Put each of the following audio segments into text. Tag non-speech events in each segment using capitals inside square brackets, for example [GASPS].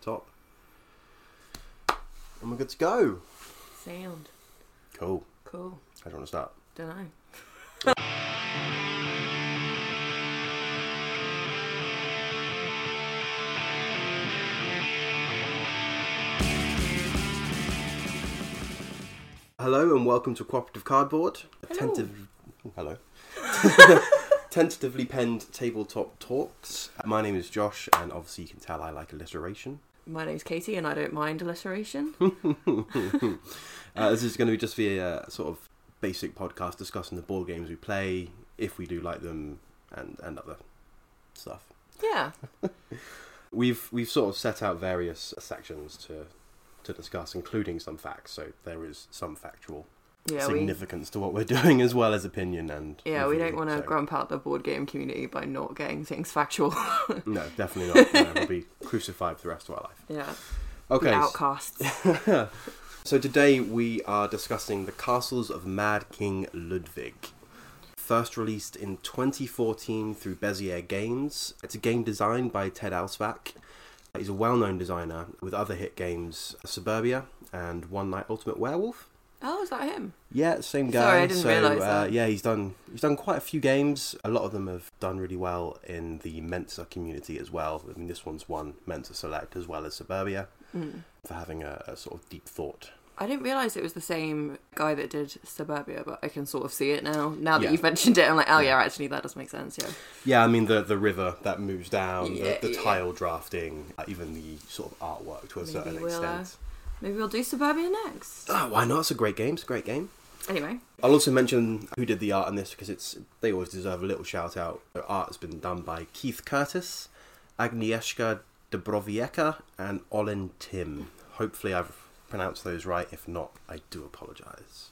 tabletop. And we're good to go. Sound. Cool. Cool. How do you want to start? Don't know. Hello and welcome to Cooperative Cardboard. a Hello. Tentative, oh, hello. [LAUGHS] Tentatively penned tabletop talks. My name is Josh, and obviously you can tell I like alliteration. My name's Katie, and I don't mind alliteration. [LAUGHS] Uh, this is going to be just be a sort of basic podcast discussing the board games we play, if we do like them, and, and other stuff. yeah. [LAUGHS] We've we've sort of set out various sections to to discuss, including some facts. So there is some factual Yeah. We. significance to what we're [LAUGHS] doing, as well as opinion and Yeah, we don't want to so- grump out the board game community by not getting things factual. No, definitely not. No, we'll be crucified for the rest of our life. yeah. Okay, The outcasts. [LAUGHS] so today we are discussing the Castles of Mad King Ludwig. First released in 2014 through Bezier Games. It's a game designed by Ted Alspach. He's a well known designer with other hit games Suburbia and One Night Ultimate Werewolf. Oh, is that him? Yeah, same guy. Sorry, I didn't so, realise uh, that. Yeah, he's done he's done quite a few games. A lot of them have done really well in the Mensa community as well. I mean, this one's won Mensa Select as well as Suburbia Mm. for having a, a sort of deep thought. I didn't realise it was the same guy that did Suburbia, but I can sort of see it now. Now that Yeah. you've mentioned it, I'm like, oh Yeah. actually, that does make sense. Yeah. Yeah, I mean the the river that moves down, Yeah, the, the yeah. tile drafting, uh, even the sort of artwork to a Maybe certain extent. Maybe we'll do Suburbia next. Oh, why not? It's a great game. It's a great game. Anyway, I'll also mention who did the art on this because it's they always deserve a little shout out. The art has been done by Keith Curtis, Agnieszka Dabrowiecka, and Ollin Timm. Hopefully, I've pronounced those right. If not, I do apologise.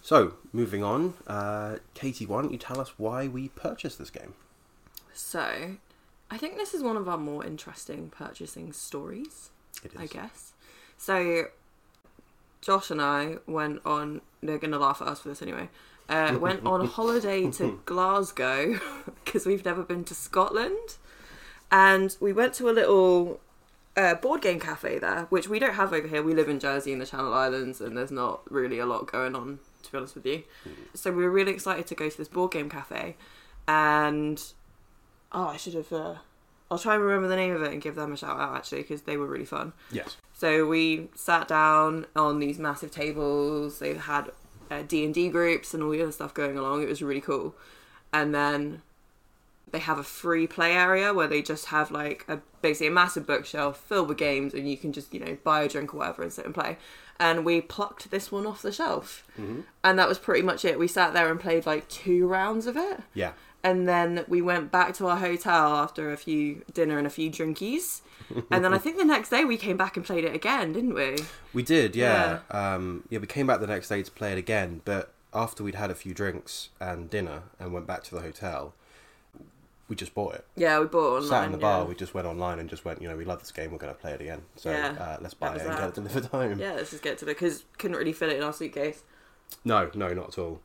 So, moving on, uh, Katie, why don't you tell us why we purchased this game? so I think this is one of our more interesting purchasing stories. It is. I guess. So, Josh and I went on. They're gonna laugh at us for this anyway. Uh, went on [LAUGHS] holiday to [LAUGHS] Glasgow [LAUGHS] because we've never been to Scotland, and we went to a little uh, board game cafe there, which we don't have over here. We live in Jersey in the Channel Islands, and there's not really a lot going on, to be honest with you. So we were really excited to go to this board game cafe, and oh, I should have. Uh, I'll try and remember the name of it and give them a shout out actually because they were really fun. Yes. So we sat down on these massive tables. They had uh, D and D groups and all the other stuff going along. It was really cool. And then they have a free play area where they just have like a basically a massive bookshelf filled with games, and you can just you know buy a drink or whatever and sit and play. And we plucked this one off the shelf, and that was pretty much it. We sat there and played like two rounds of it Yeah. And then we went back to our hotel after a few dinner and a few drinkies and then i think the next day we came back and played it again didn't we We did, yeah. Yeah. Um, yeah, we came back the next day to play it again, but after we'd had a few drinks and dinner and went back to the hotel, we just bought it. yeah we bought it online Sat in the bar, yeah. we just went online and just went, you know, we love this game, we're going to play it again. So Yeah, uh, let's buy it and get it delivered home. yeah let's just get to it because couldn't really fit it in our suitcase No, no, not at all.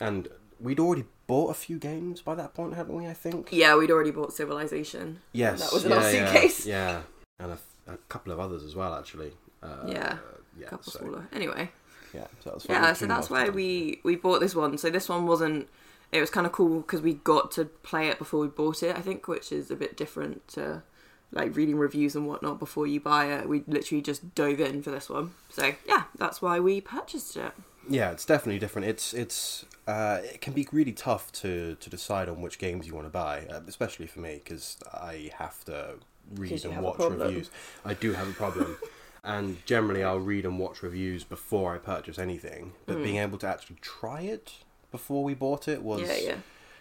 And we'd already bought a few games by that point, hadn't we, I think? yeah we'd already bought civilization Yes. that was in yeah, our yeah, suitcase. Yeah, and a, a couple of others as well, actually. Uh, Yeah, yeah, a couple so, smaller anyway Yeah, so that was yeah so that's why we we bought this one so this one wasn't it was kind of cool because we got to play it before we bought it i think which is a bit different to like reading reviews and whatnot before you buy it we literally just dove in for this one so yeah that's why we purchased it Yeah, it's definitely different. It's it's uh, it can be really tough to to decide on which games you want to buy, uh, especially for me because I have to read and watch reviews. I do have a problem, [LAUGHS] and generally I'll read and watch reviews before I purchase anything. But being able to actually try it before we bought it was Mm. yeah yeah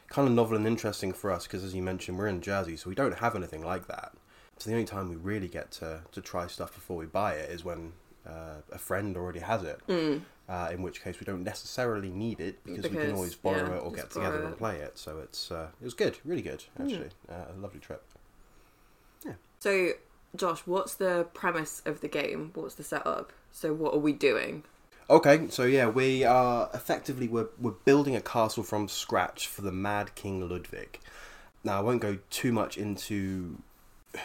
kind of novel and interesting for us because, as you mentioned, we're in Jersey, so we don't have anything like that. So the only time we really get to, to try stuff before we buy it is when uh, a friend already has it. Mm. Uh, in which case, we don't necessarily need it because, we can always borrow yeah, it or get together borrow and play it. So it's uh, it was good, really good Hmm. actually. Uh, a lovely trip. Yeah. So josh what's the premise of the game what's the setup so what are we doing Okay, so yeah, we are effectively we're we're building a castle from scratch for the Mad King Ludwig. Now I won't go too much into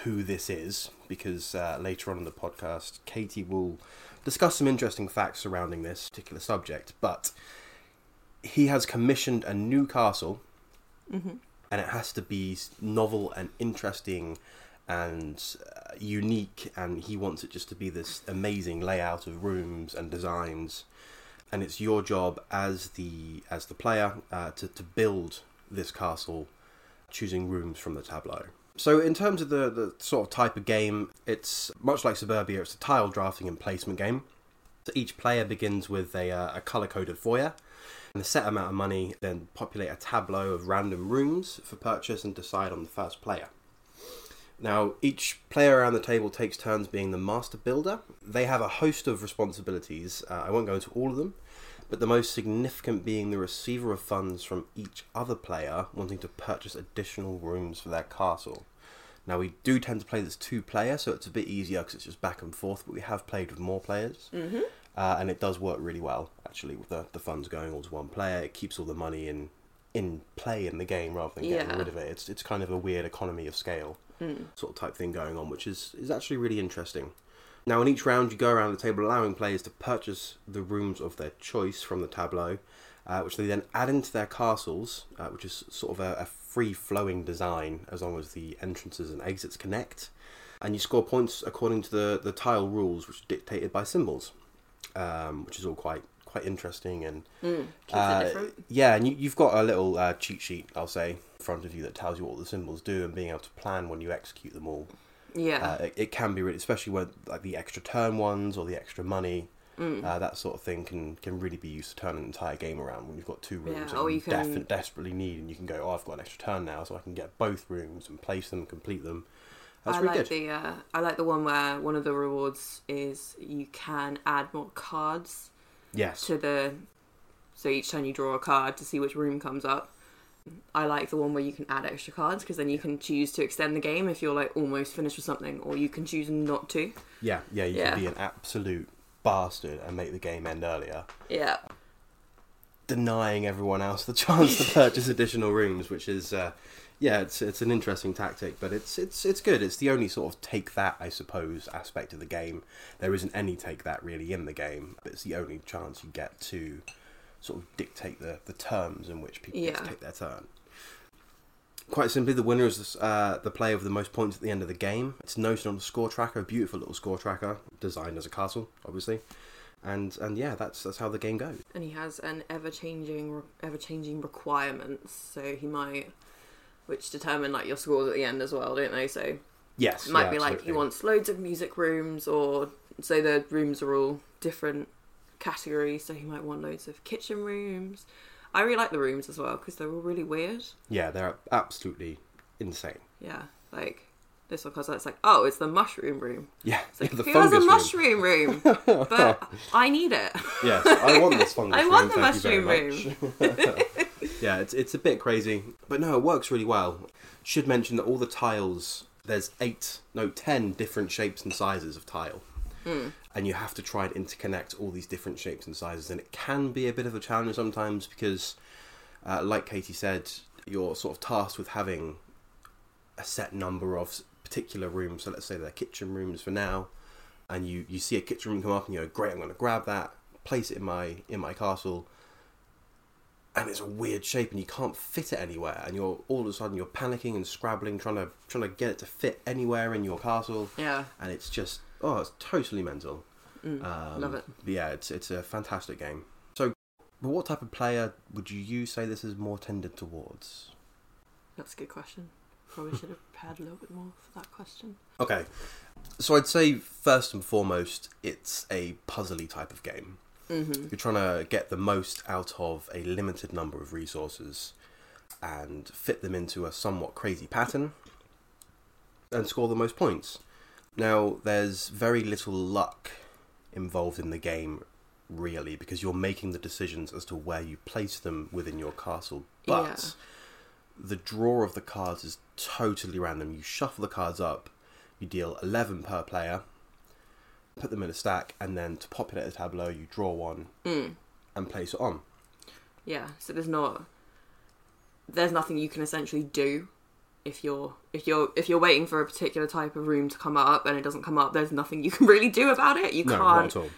who this is because uh, later on in the podcast, Katie will discuss some interesting facts surrounding this particular subject. But he has commissioned a new castle, Mhm. and it has to be novel and interesting and uh, unique. And he wants it just to be this amazing layout of rooms and designs. And it's your job as the as the player uh, to to build this castle, choosing rooms from the tableau. So, in terms of the, the sort of type of game, it's much like Suburbia, it's a tile drafting and placement game. So, each player begins with a, uh, a color coded foyer and a set amount of money, then populate a tableau of random rooms for purchase and decide on the first player. Now, each player around the table takes turns being the master builder. They have a host of responsibilities. Uh, I won't go into all of them, but the most significant being the receiver of funds from each other player wanting to purchase additional rooms for their castle. Now, we do tend to play this two player, so it's a bit easier because it's just back and forth, but we have played with more players. Mm-hmm. Uh, and it does work really well, actually, with the, the funds going all to one player. It keeps all the money in in play in the game rather than getting Yeah. rid of it. It's, it's kind of a weird economy of scale Mm. sort of type thing going on, which is, is actually really interesting. Now, in each round, you go around the table allowing players to purchase the rooms of their choice from the tableau, uh, which they then add into their castles, uh, which is sort of a, a free flowing design as long as the entrances and exits connect. And you score points according to the, the tile rules, which are dictated by symbols, um, which is all quite quite interesting and Mm. Uh, yeah, and you, you've got a little uh, cheat sheet, I'll say, in front of you that tells you what the symbols do and being able to plan when you execute them all. Yeah. Uh, it, it can be really, especially when like the extra turn ones or the extra money, Mm. uh, that sort of thing can can really be used to turn an entire game around when you've got two rooms Yeah, that you, can- defi- desperately need, and you can go, oh, I've got an extra turn now, so I can get both rooms and place them, complete them. That's I really like good. the uh, I like the one where one of the rewards is you can add more cards Yes. to the so each time you draw a card to see which room comes up. I like the one where you can add extra cards because then you can choose to extend the game if you're like almost finished with something, or you can choose not to. Yeah, yeah, you Yeah. can be an absolute bastard and make the game end earlier. Yeah, denying everyone else the chance to [LAUGHS] purchase additional rooms, which is, uh, yeah, it's it's an interesting tactic, but it's it's it's good. It's the only sort of take that, I suppose, aspect of the game. There isn't any take that really in the game, but it's the only chance you get to sort of dictate the the terms in which people Yeah. take their turn. Quite simply, the winner is uh, the player with the most points at the end of the game. It's noted on the score tracker, a beautiful little score tracker, designed as a castle, obviously. And and yeah, that's that's how the game goes. and he has an ever changing ever changing requirements, so he might which determine like your scores at the end as well, don't they? So Yes, It might yeah, be like he wants loads of music rooms, or so the rooms are all different categories. So he might want loads of kitchen rooms. I really like the rooms as well because they're all really weird. Yeah, they're absolutely insane. Yeah, like this one because it's like, oh, it's the mushroom room. Yeah, It's like, [LAUGHS] the who has a room. mushroom room? [LAUGHS] but I need it. Yes, I want this fungus [LAUGHS] I room. want the thank you very mushroom much. yeah, it's it's a bit crazy, but no, it works really well. Should mention that all the tiles there's eight, no, ten different shapes and sizes of tile. Hmm. And you have to try and interconnect all these different shapes and sizes, and it can be a bit of a challenge sometimes because, uh, like Katie said, you're sort of tasked with having a set number of particular rooms. So let's say they're kitchen rooms for now, and you you see a kitchen room come up, and you go, "Great, I'm going to grab that, place it in my in my castle." And it's a weird shape, and you can't fit it anywhere. And you're all of a sudden you're panicking and scrabbling, trying to trying to get it to fit anywhere in your castle, Yeah, and it's just oh, it's totally mental. mm, Um, love it. yeah, it's it's a fantastic game. So, but what type of player would you you say this is more tended towards? That's a good question. Probably should have prepared a little bit more for that question. Okay, so I'd say first and foremost, it's a puzzly type of game. Mm-hmm. You're trying to get the most out of a limited number of resources and fit them into a somewhat crazy pattern and score the most points. Now, there's very little luck involved in the game, really, because you're making the decisions as to where you place them within your castle. But the draw of the cards is totally random. You shuffle the cards up, you deal 11 per player, put them in a stack, and then to populate the tableau, you draw one Mm. and place it on. Yeah, so there's not there's nothing you can essentially do if you're if you're if you're waiting for a particular type of room to come up and it doesn't come up, there's nothing you [LAUGHS] can really do about it. You No, can't at all.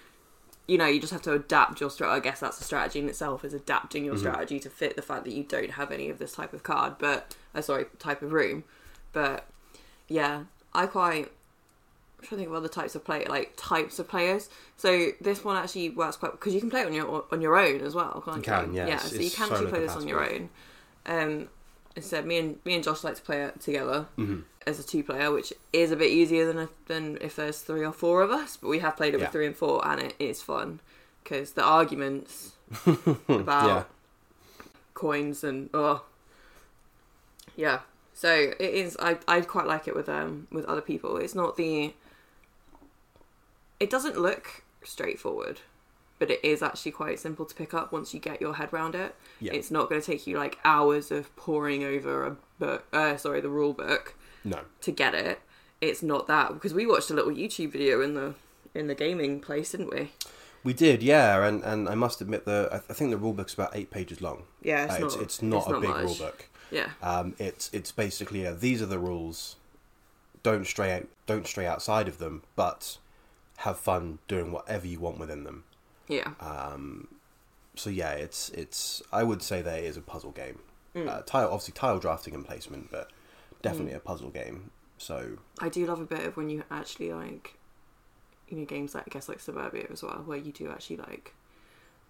you know, you just have to adapt your strategy. I guess that's a strategy in itself is adapting Mm-hmm. your strategy to fit the fact that you don't have any of this type of card, but uh, sorry, type of room. But yeah, I quite. I'm trying to think of other types of play, like types of players. So this one actually works quite because you can play it on your on your own as well, can't you? You can, yeah, Yeah, so you can actually play this on your own. Um, instead, me and me and Josh like to play it together Mm-hmm. as a two player, which is a bit easier than a, than if there's three or four of us. But we have played it Yeah. with three and four, and it is fun because the arguments [LAUGHS] about Yeah. coins and oh yeah. So it is. I I quite like it with um with other people. It's not the. It doesn't look straightforward, but it is actually quite simple to pick up once you get your head around it. Yeah. It's not going to take you like hours of poring over a book. Uh, sorry, the rule book No. to get it. It's not that because we watched a little YouTube video in the in the gaming place, didn't we? We did, yeah, and, and I must admit the I, think the rule book's about eight pages long. Yeah, it's Uh, not. it's, it's not it's a big much. rulebook. Yeah, Um, it's it's basically uh, these are the rules. Don't stray out, don't stray outside of them, but have fun doing whatever you want within them. yeah, Um, so yeah, it's it's I would say that it is a puzzle game. Mm. Uh, tile obviously tile drafting and placement, but definitely a puzzle game. So I do love a bit of when you actually like, you know, games like I guess like Suburbia as well, where you do actually like,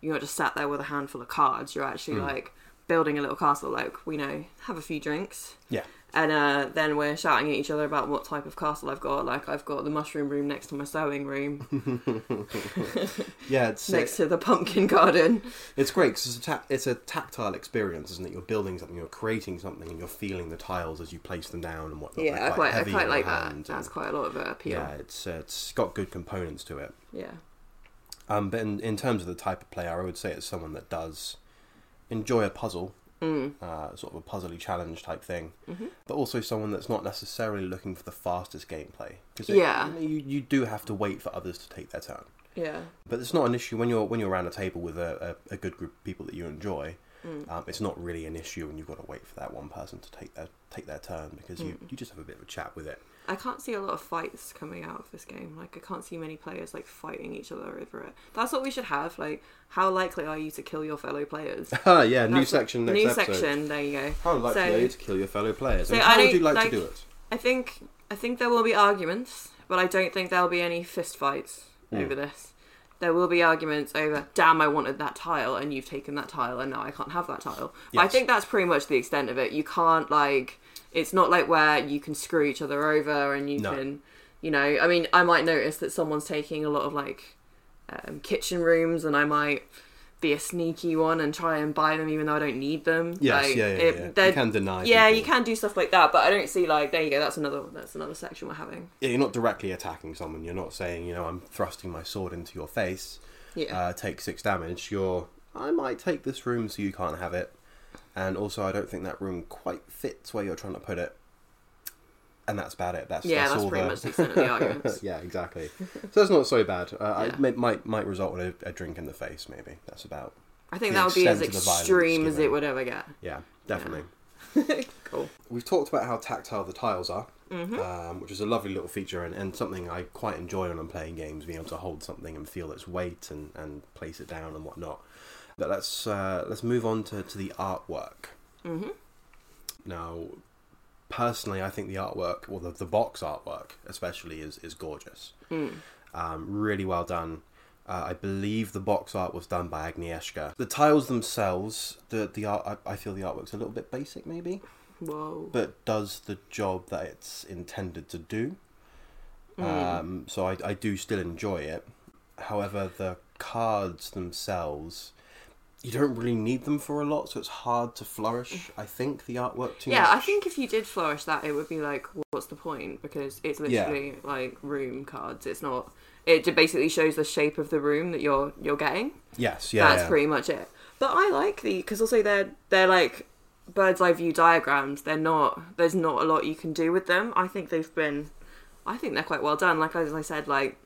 you're not just sat there with a handful of cards. You're actually Mm. like building a little castle. Like we know, have a few drinks, yeah, and uh, then we're shouting at each other about what type of castle I've got. Like I've got the mushroom room next to my sewing room, [LAUGHS] yeah, it's next to the pumpkin garden. It's great because it's a ta- it's a tactile experience, isn't it? You're building something, you're creating something, and you're feeling the tiles as you place them down and whatnot. Yeah, I quite, I quite like that. hand That's quite a lot of uh, appeal. yeah, it's uh, it's got good components to it. Yeah. Um, but in, in terms of the type of player, I would say it's someone that does enjoy a puzzle, Mm. uh, sort of a puzzly challenge type thing, hmm but also someone that's not necessarily looking for the fastest gameplay. Because Yeah. you, know, you you do have to wait for others to take their turn. Yeah. But it's not an issue when you're when you're around a table with a, a, a good group of people that you enjoy. Mm. Um, it's not really an issue when you've got to wait for that one person to take their take their turn because you, Mm. you just have a bit of a chat with it. I can't see a lot of fights coming out of this game. Like I can't see many players like fighting each other over it. That's what we should have. Like, how likely are you to kill your fellow players? [LAUGHS] Ah, yeah, new That's- section next New episode. section. There you go. How likely So- are you to kill your fellow players? So and I how would you like, like- to do it? I think I think there will be arguments, but I don't think there'll be any fist fights Mm. over this. There will be arguments over, damn, I wanted that tile, and you've taken that tile, and now I can't have that tile. But I think that's pretty much the extent of it. You can't like, it's not like where you can screw each other over, and you No. can, you know. I mean, I might notice that someone's taking a lot of like um, kitchen rooms, and I might be a sneaky one and try and buy them even though I don't need them. Yes, Like, yeah, yeah, it- yeah. You can deny. yeah, people. you can do stuff like that, but I don't see like there you go. That's another that's another section we're having. Yeah, you're not directly attacking someone. You're not saying, you know, I'm thrusting my sword into your face. Yeah, Uh, take six damage. You're, I might take this room so you can't have it, and also I don't think that room quite fits where you're trying to put it. And that's about it. That's yeah, that's, that's, all pretty the... much the extent of the arguments. [LAUGHS] yeah, exactly. So that's not so bad. Uh, I Yeah. may, might might result in a, a drink in the face. Maybe that's about. I think that would be as extent of the violence extreme as it would ever get. Yeah, definitely. [LAUGHS] Cool. We've talked about how tactile the tiles are, hmm um, which is a lovely little feature and, and something I quite enjoy when I'm playing games, being able to hold something and feel its weight and, and place it down and whatnot. But let's uh, let's move on to, to the artwork. hmm Now, personally, I think the artwork, or the, the box artwork especially, is, is gorgeous. Mm. Um, really well done. Uh, I believe the box art was done by Agnieszka. The tiles themselves, the the art, I, I feel the artwork's a little bit basic, maybe, Whoa. but does the job that it's intended to do. Mm. Um, so I, I do still enjoy it. However, the cards themselves, you don't really need them for a lot, so it's hard to flourish. I think the artwork too yeah, much. I think if you did flourish that, it would be like, what's the point? Because it's Yeah. literally like room cards. It's not. It basically shows the shape of the room that you're you're getting. yes, yeah, That's yeah. pretty much it. But I like the because also they're they're like bird's eye view diagrams. They're not. There's not a lot you can do with them. I think they've been. I think they're quite well done. Like as I said, like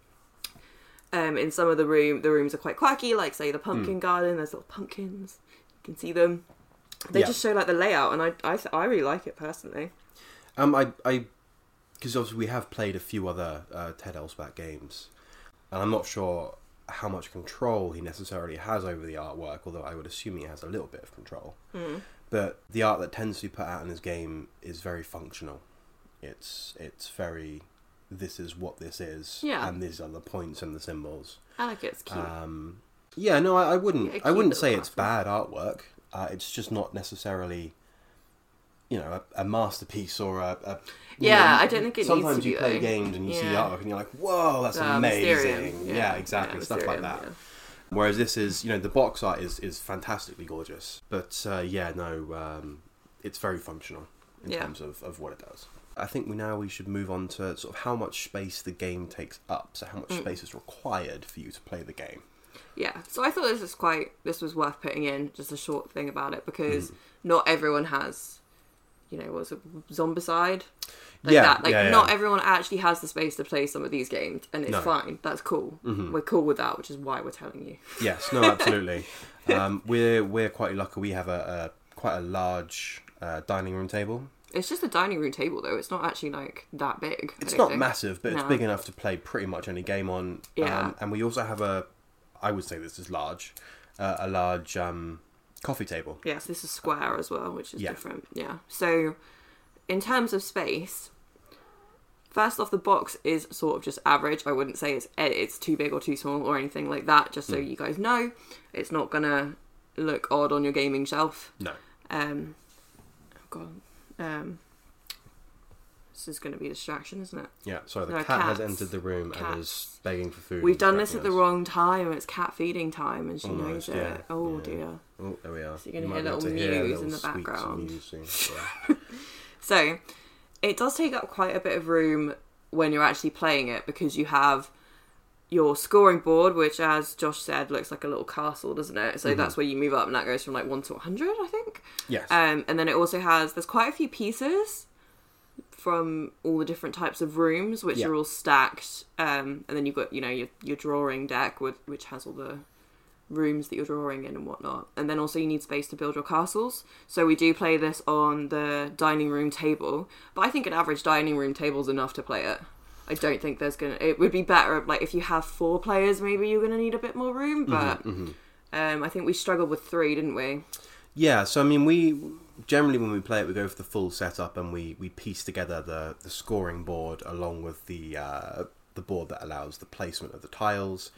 um, in some of the room, the rooms are quite quirky. Like say the pumpkin garden, there's little pumpkins. You can see them. They Yeah. just show like the layout, and I I th- I really like it personally. Um, I, I, because obviously we have played a few other uh, Ted Alspach games, and I'm not sure how much control he necessarily has over the artwork. Although I would assume he has a little bit of control. But the art that tends to be put out in his game is very functional. It's it's very. This is what this is, Yeah. and these are the points and the symbols. I like it. It's cute. Um, yeah, no, I, I wouldn't. Yeah, I wouldn't say it's bad artwork. Uh, it's just not necessarily, you know, a, a masterpiece or a. a Yeah, know, I don't think it needs Sometimes to you be, play though. games and you see the Yeah. artwork and you're like, "Whoa, that's Uh, amazing!" Mysterium, Yeah, exactly, yeah, stuff like that. yeah. Whereas this is, you know, the box art is is fantastically gorgeous, but uh, yeah, no, um, it's very functional in Yeah. terms of, of what it does. I think we now we should move on to sort of how much space the game takes up. So how much Mm. space is required for you to play the game. Yeah, so I thought this was quite this was worth putting in just a short thing about it because Mm. not everyone has, you know, what's it, Zombicide, like Yeah, that. Like yeah, yeah. not everyone actually has the space to play some of these games, and it's No. fine. That's cool. Mhm. We're cool with that, which is why we're telling you. Yes, no, [LAUGHS] absolutely. um, we're we're quite lucky. We have a, a quite a large uh, dining room table. It's just a dining room table though. It's not actually like that big. It's don't think. massive, but it's No. big enough to play pretty much any game on. Yeah. Um, and we also have a, I would say this is large, uh, a large um, coffee table. Yes, this is square as well, which is Yeah. different. Yeah. So, in terms of space, first off, the box is sort of just average. I wouldn't say it's eh, it's too big or too small or anything like that. Just so Mm. you guys know, it's not gonna look odd on your gaming shelf. No. Um, oh God, um, this is gonna be a distraction, isn't it? Yeah. Sorry, the No, cat has entered the room and is begging for food. We've done this at the wrong time. It's cat feeding time, and she knows it. yeah, Oh yeah. dear. Oh, there we are. So you're gonna hear might little to mews in the background. [LAUGHS] So, it does take up quite a bit of room when you're actually playing it because you have your scoring board, which, as Josh said, looks like a little castle, doesn't it? So that's where you move up, and that goes from like one to 100, I think. yes. Um, and then it also has there's quite a few pieces from all the different types of rooms, which Yeah. are all stacked. Um, and then you've got you know your your drawing deck with which has all the rooms that you're drawing in and whatnot. And then also you need space to build your castles. So we do play this on the dining room table, but I think an average dining room table is enough to play it. I don't think there's gonna. It would be better like if you have four players, maybe you're gonna need a bit more room. But um, I think we struggled with three, didn't we? Yeah, so I mean, we generally when we play it, we go for the full setup and we, we piece together the, the scoring board along with the uh, the board that allows the placement of the tiles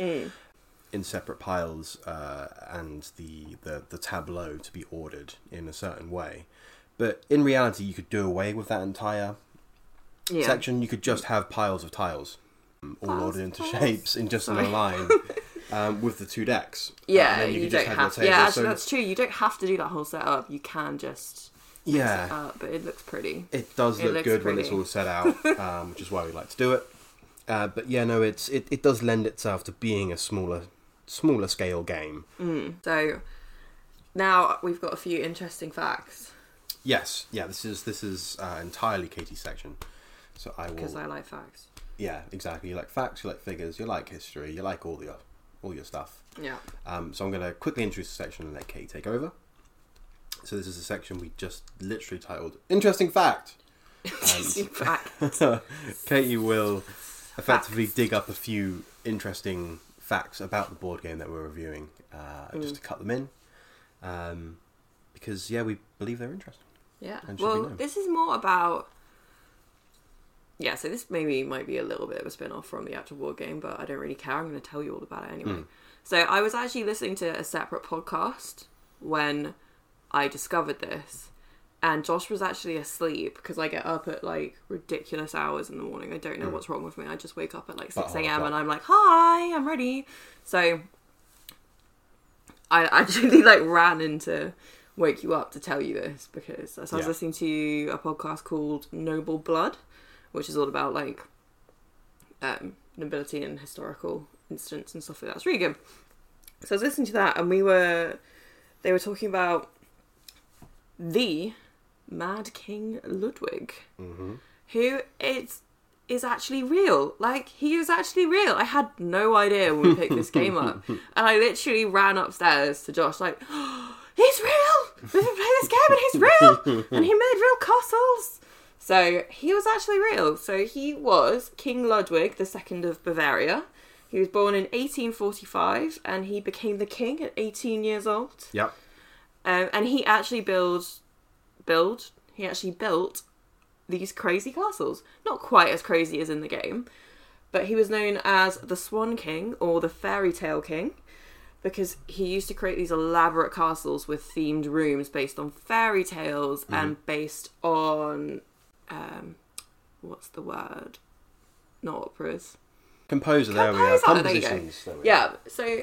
in separate piles uh, and the, the the tableau to be ordered in a certain way. But in reality, you could do away with that entire Yeah. section. You could just have piles of tiles, um, all Piles ordered into tiles? shapes in just in a line. [LAUGHS] Um, with the two decks, Uh, Yeah, and then you, could don't have. table. Yeah, actually, So- that's true. You don't have to do that whole setup. You can just yeah. it up, but it looks pretty. It does It look good when it's all set out, [LAUGHS] um, which is why we like to do it. Uh, but yeah, no, it's it, it does lend itself to being a smaller smaller scale game. So now we've got a few interesting facts Yes, yeah, this is this is uh, entirely Katie's section. So I will. because I like facts. Yeah, exactly. You like facts, you like figures, you like history, you like all your all your stuff. Yeah. Um, so I'm going to quickly introduce the section and let Katie take over. So this is a section we just literally titled "Interesting Fact." [LAUGHS] Interesting fact. [LAUGHS] Katie will effectively dig up a few interesting facts about the board game that we're reviewing, uh, just to cut them in, um, because yeah, we believe they're interesting. Yeah. And should be Well, this is more about. Yeah, so this maybe might be a little bit of a spin off from the actual war game, but I don't really care. I'm going to tell you all about it anyway. Mm. So I was actually listening to a separate podcast when I discovered this, and Josh was actually asleep because I get up at like ridiculous hours in the morning. I don't know what's wrong with me. I just wake up at like 6 a.m. and I'm like, hi, I'm ready. So I [LAUGHS] actually like ran into wake you up to tell you this because so I was Yeah. listening to a podcast called Noble Blood, which is all about like um, nobility and historical incidents and stuff like that. It's really good. So I was listening to that, and we were they were talking about the Mad King Ludwig, Mm-hmm. who is is actually real. Like he is actually real. I had no idea when we picked this game up, [LAUGHS] and I literally ran upstairs to Josh like, [GASPS] "He's real. We've been playing this game, and he's real, [LAUGHS] and he made real castles." So he was actually real. So he was King Ludwig II of Bavaria. He was born in 1845 and he became the king at 18 years old. Yep. Um, and he actually build, build. He actually built these crazy castles. Not quite as crazy as in the game, but he was known as the Swan King or the Fairy Tale King because he used to create these elaborate castles with themed rooms based on fairy tales and based on um, what's the word? Not operas. Composer, there we are. Composer. Compositions. There we Yeah, so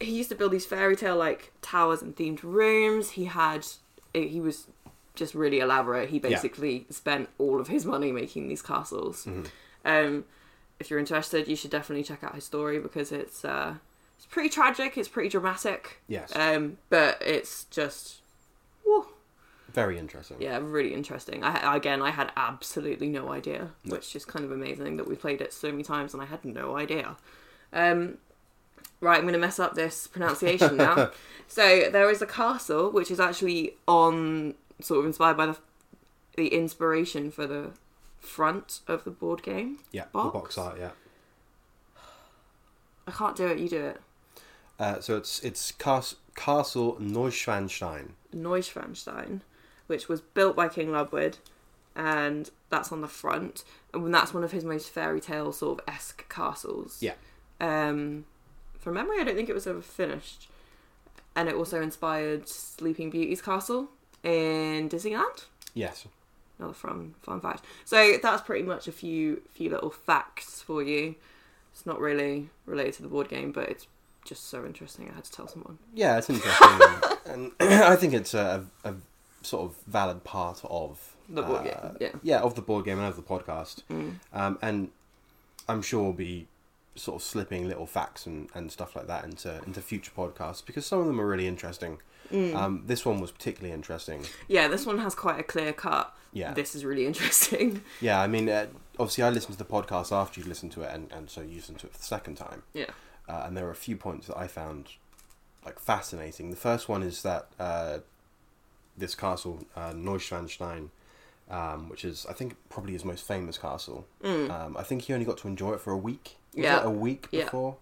he used to build these fairy tale like towers and themed rooms. He had he was just really elaborate. He basically spent all of his money making these castles. Mm-hmm. Um, if you're interested, you should definitely check out his story because it's uh, it's pretty tragic. It's pretty dramatic. Yes. Um, but it's just, Very interesting. yeah, really interesting. I again, I had absolutely no idea, which is kind of amazing that we played it so many times and I had no idea. Um, right, I'm going to mess up this pronunciation now. [LAUGHS] so there is a castle which is actually on, sort of inspired by the the inspiration for the front of the board game. Yeah, Box? the box art, yeah. I can't do it. You do it. Uh, so it's it's Cas- Castle Neuschwanstein. Neuschwanstein, which was built by King Ludwig, and that's on the front. And that's one of his most fairy tale sort of esque castles. Yeah. Um, from memory, I don't think it was ever finished. And it also inspired Sleeping Beauty's castle in Disneyland. Yes. Another fun fun fact. So that's pretty much a few few little facts for you. It's not really related to the board game, but it's just so interesting. I had to tell someone. Yeah, it's interesting, [LAUGHS] and [CLEARS THROAT] I think it's a, a sort of valid part of The board uh, game, yeah. yeah, of the board game and of the podcast. Mm. Um, and I'm sure we'll be sort of slipping little facts and, and stuff like that into into future podcasts because some of them are really interesting. Mm. Um, this one was particularly interesting. Yeah, this one has quite a clear cut. Yeah. This is really [LAUGHS] interesting. Yeah, I mean, uh, obviously, I listened to the podcast after you listened to it, and, and so you listened to it for the second time. Yeah. uh, and there are a few points that I found like fascinating. The first one is that uh, this castle, uh, Neuschwanstein, um, which is I think probably his most famous castle. Um, I think he only got to enjoy it for a week. Was Mm. Yeah. it a week Yeah. before.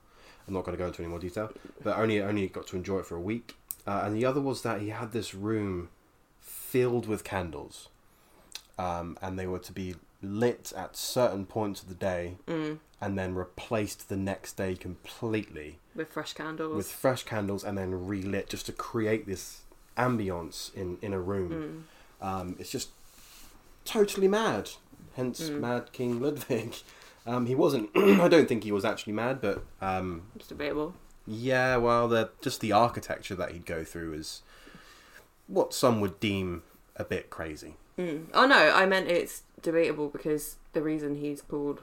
I'm not going to go into any more detail, but only only got to enjoy it for a week. Uh, and the other was that he had this room filled with candles, um, and they were to be lit at certain points of the day, Mm. and then replaced the next day completely With fresh candles. with fresh candles and then relit just to create this ambience in in a room. Mm. Um, it's just totally mad. Hence, Mm. Mad King Ludwig. Um, he wasn't. [CLEARS THROAT] I don't think he was actually mad, but um, It's debatable. yeah. Well, the just the architecture that he'd go through is what some would deem a bit crazy. Mm. Oh no, I meant it's debatable because the reason he's called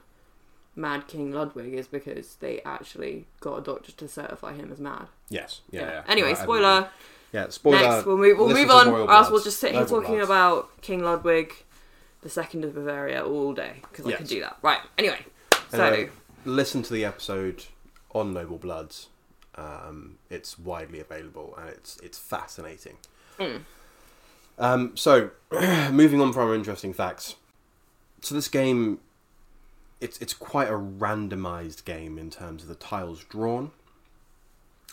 Mad King Ludwig is because they actually got a doctor to certify him as mad. Yes. Yeah. yeah. Anyway, Right, I spoiler. Agree. Yeah. Spoiler. Next, we'll move. We'll move on, or else we'll just sit here Noble talking Bloods. about King Ludwig, the second of Bavaria, all day because I Yes. can do that. Right. Anyway, so Anyway, listen to the episode on Noble Bloods. Um, it's widely available and it's it's fascinating. Mm. Um, so, [CLEARS THROAT] moving on from our interesting facts. So this game, it's it's quite a randomized game in terms of the tiles drawn,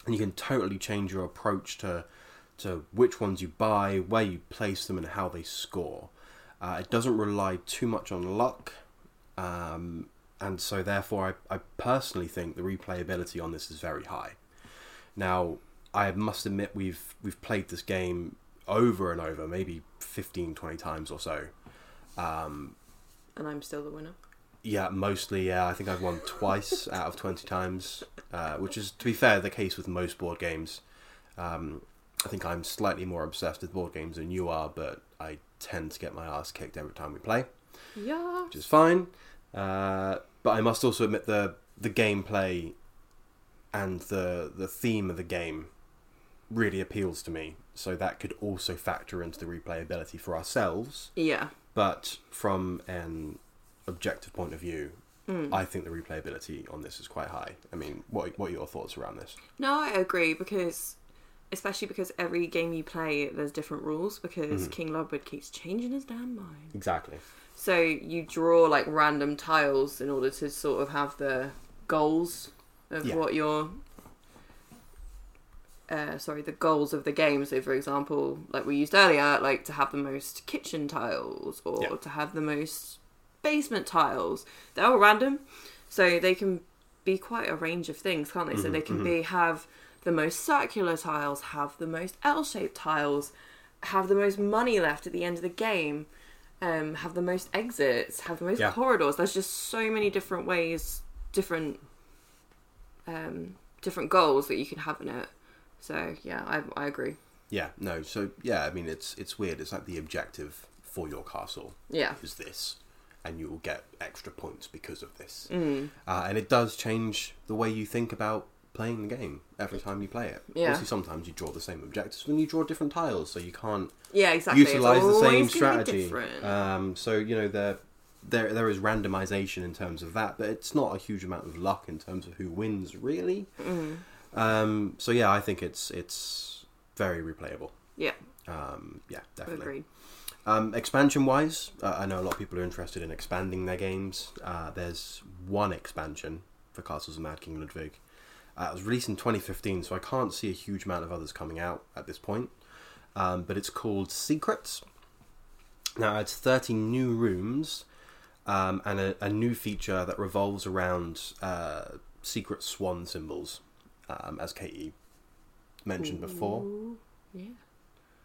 and you can totally change your approach to to which ones you buy, where you place them, and how they score. Uh, it doesn't rely too much on luck. Um, and so therefore I, I personally think the replayability on this is very high. Now, I must admit we've we've played this game over and over, maybe 15, 20 times or so. Um, and I'm still the winner. yeah, mostly, yeah. I think I've won twice out of 20 times, uh, which is, to be fair, the case with most board games. Um, I think I'm slightly more obsessed with board games than you are, but I tend to get my ass kicked every time we play Yeah. which is fine. Uh, but I must also admit the the gameplay and the the theme of the game really appeals to me. So that could also factor into the replayability for ourselves. Yeah. But from an objective point of view, Mm. I think the replayability on this is quite high. I mean, what what are your thoughts around this? No, I agree because especially because every game you play, there's different rules because Mm-hmm. King Ludwig keeps changing his damn mind. Exactly. So you draw like random tiles in order to sort of have the goals of Yeah. what your uh, sorry, the goals of the game. So, for example, like we used earlier, like to have the most kitchen tiles or Yeah. to have the most basement tiles. They're all random, so they can be quite a range of things, can't they? so they can be have the most circular tiles, have the most L-shaped tiles, have the most money left at the end of the game, um, have the most exits, have the most Yeah. corridors. There's just so many different ways, different, um, different goals that you can have in it. So yeah, I I agree. Yeah. No. So yeah, I mean, it's it's weird. It's like the objective for your castle Yeah. is this, and you will get extra points because of this. Mm. Uh, and it does change the way you think about playing the game every time you play it. Yeah. Obviously, sometimes you draw the same objectives when you draw different tiles, so you can't Yeah, exactly. Utilize the same strategy. Um, so you know there, there there is randomization in terms of that, but it's not a huge amount of luck in terms of who wins really. Mm. Um, so yeah, I think it's it's very replayable. yeah, Um, yeah, definitely. agreed. Um, expansion wise, uh, I know a lot of people are interested in expanding their games. Uh, there's one expansion for Castles of Mad King Ludwig. Uh, it was released in 2015, so I can't see a huge amount of others coming out at this point. Um, but it's called Secrets. Now, it's 30 new rooms um, and a, a new feature that revolves around uh, secret swan symbols, um, as Katie mentioned before. Yeah.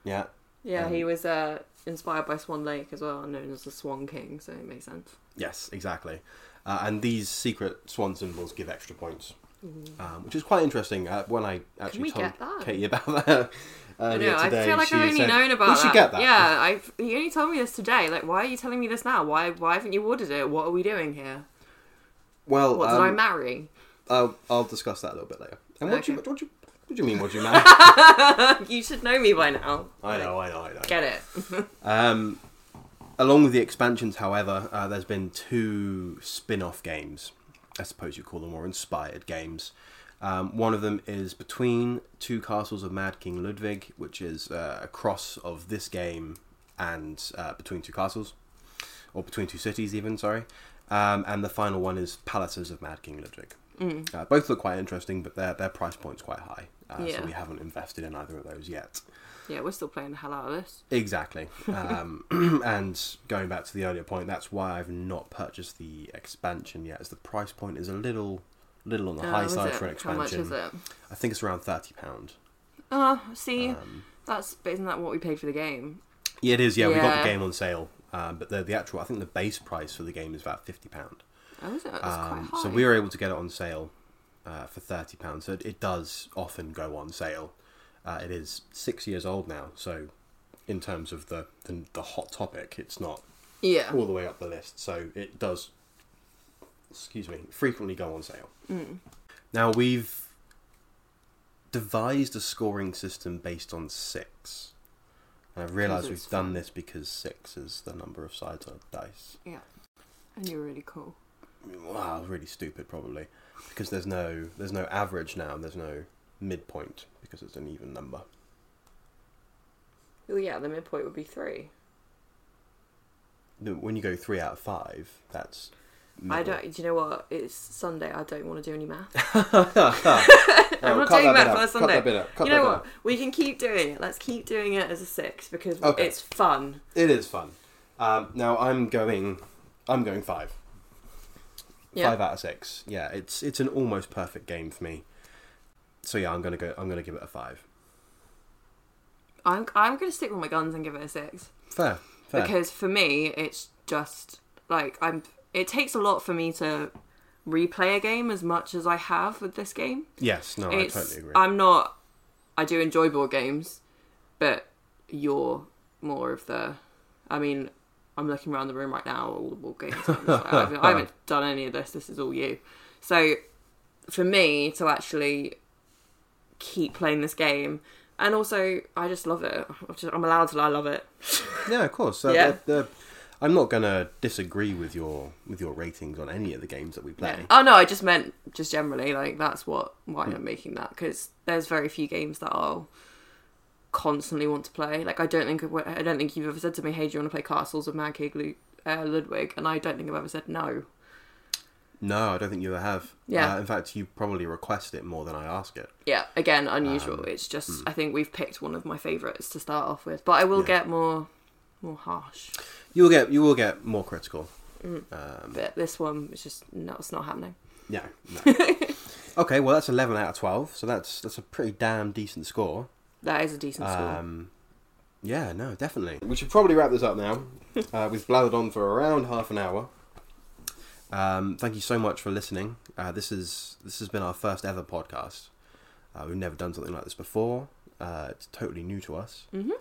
Yeah, Yeah, Um, he was uh, inspired by Swan Lake as well, known as the Swan King, so it makes sense. Yes, exactly. Uh, and these secret swan symbols give extra points, um, which is quite interesting. Uh, when I actually told? Katie about that I earlier know. I feel like I've only said, known about that. should get that. Yeah, I've. You only told me this today. Like, why are you telling me this now? Why? Why haven't you ordered it? What are we doing here? Well, What did I um, marry? I'll, I'll discuss that a little bit later. And what do you, what do you, what do you mean? What do you mean? [LAUGHS] you should know me by now. I know, I know, I know. Get it? [LAUGHS] Um, along with the expansions, however, uh, there's been two spin-off games. I suppose you call them more inspired games. Um, one of them is between two castles of Mad King Ludwig, which is uh, a cross of this game and uh, between two castles, or between two cities, even. Sorry. Um, and the final one is Palaces of Mad King Ludwig. Mm. Uh, both look quite interesting, but their their price point's quite high, uh, Yeah. so we haven't invested in either of those yet. Yeah, we're still playing the hell out of this. Exactly. [LAUGHS] Um, [CLEARS THROAT] and going back to the earlier point, that's why I've not purchased the expansion yet, as the price point is a little little on the Uh, high side it? for an expansion. How much is it? I think it's around thirty pound. Oh, see, Um, that's but isn't that what we paid for the game? yeah, it is. Yeah, we got the game on sale, um, but the the actual I think the base price for the game is about fifty pound. Oh, is it? That's Um, quite high. so we were able to get it on sale uh, for thirty pounds. So it, it does often go on sale. Uh, it is six years old now, so in terms of the, the the hot topic, it's not yeah. all the way up the list. So it does, excuse me, frequently go on sale. Mm. Now we've devised a scoring system based on six. And I've realised we've done this because six is the number of sides on a dice. Yeah. And you're really cool. Wow, really stupid probably. Because there's no there's no average now and there's no midpoint because it's an even number. Well, yeah, the midpoint would be three. The- When you go three out of five, that's I middle. don't. Do you know what? It's Sunday. I don't want to do any math. [LAUGHS] I'm not doing that for Cut Sunday. that bit out. Cut you know that bit what? out. We can keep doing it. Let's keep doing it as a six because Okay. it's fun. It is fun. Um, now I'm going. I'm going five. Yeah. Five out of six. Yeah, it's it's an almost perfect game for me. So yeah, I'm gonna go. I'm gonna give it a five. I'm I'm gonna stick with my guns and give it a six Fair. Fair. because for me it's just like I'm. It takes a lot for me to replay a game as much as I have with this game. yes. No, it's I totally agree. I'm not. I do enjoy board games, but you're more of the. I mean, I'm looking around the room right now. All the board games. [LAUGHS] I, haven't, I haven't done any of this. This is all you. So, for me to actually keep playing this game, and also I just love it. I'm just- I'm allowed to. I love it. yeah, of course. Uh, Yeah. the- the- I'm not gonna disagree with your with your ratings on any of the games that we play. Yeah. Oh no, I just meant just generally like that's what why I'm making that because there's very few games that I'll constantly want to play. Like I don't think I don't think you've ever said to me, "Hey, do you want to play Castles of Mad King uh, Ludwig?" And I don't think I've ever said no. No, I don't think you ever have. Yeah. Uh, in fact, you probably request it more than I ask it. Yeah, again, unusual. Um, it's just I think we've picked one of my favourites to start off with, but I will Yeah. get more more harsh. You will get you will get more critical. Mm. Um, But this one is just no, it's not happening. yeah. no. [LAUGHS] okay, well that's eleven out of twelve, so that's that's a pretty damn decent score. That is a decent score. Um, yeah, no, definitely. We should probably wrap this up now. [LAUGHS] uh, we've blathered on for around half an hour. Um, thank you so much for listening. Uh, this is this has been our first ever podcast. Uh, we've never done something like this before. Uh, it's totally new to us. Mhm.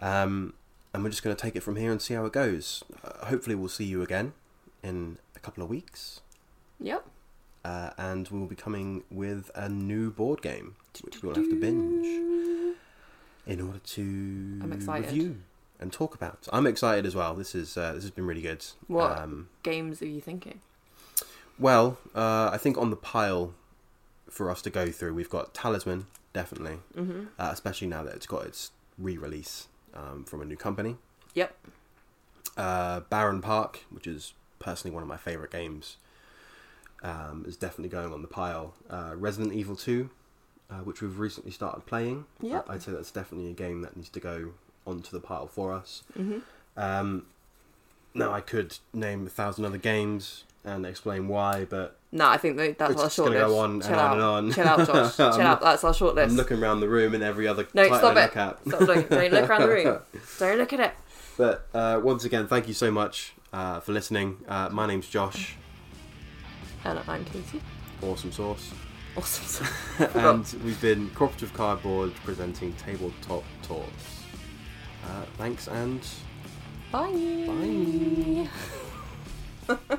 Um, and we're just going to take it from here and see how it goes. Uh, hopefully, we'll see you again in a couple of weeks. Yep. Uh, and we will be coming with a new board game, which we'll have to binge in order to I'm excited. review and talk about. I'm excited as well. This is uh, this has been really good. What? Um, Games are you thinking? well, uh, I think on the pile for us to go through, we've got Talisman, definitely, Mm-hmm. uh, especially now that it's got its re-release um, from a new company. Yep. Uh, Bärenpark, which is personally one of my favorite games, um, is definitely going on the pile. Uh, Resident Evil 2, uh, which we've recently started playing. Yep. I- I'd say that's definitely a game that needs to go onto the pile for us. Mm-hmm. Um, now, I could name a thousand other games and explain why, but No, I think that, that's It's our short list. go on Chill and on and on. Chill out, Josh. [LAUGHS] Chill out. That's our short list. I'm looking around the room and every other No, title stop it. Stop doing. Don't look around the room. [LAUGHS] Don't look at it. But uh, once again, thank you so much uh, for listening. Uh, my name's Josh. And I'm Katie. Awesome sauce. Awesome. Sauce. [LAUGHS] and we've been Cooperative Cardboard presenting Tabletop Talks. Uh, thanks and Bye. bye. [LAUGHS]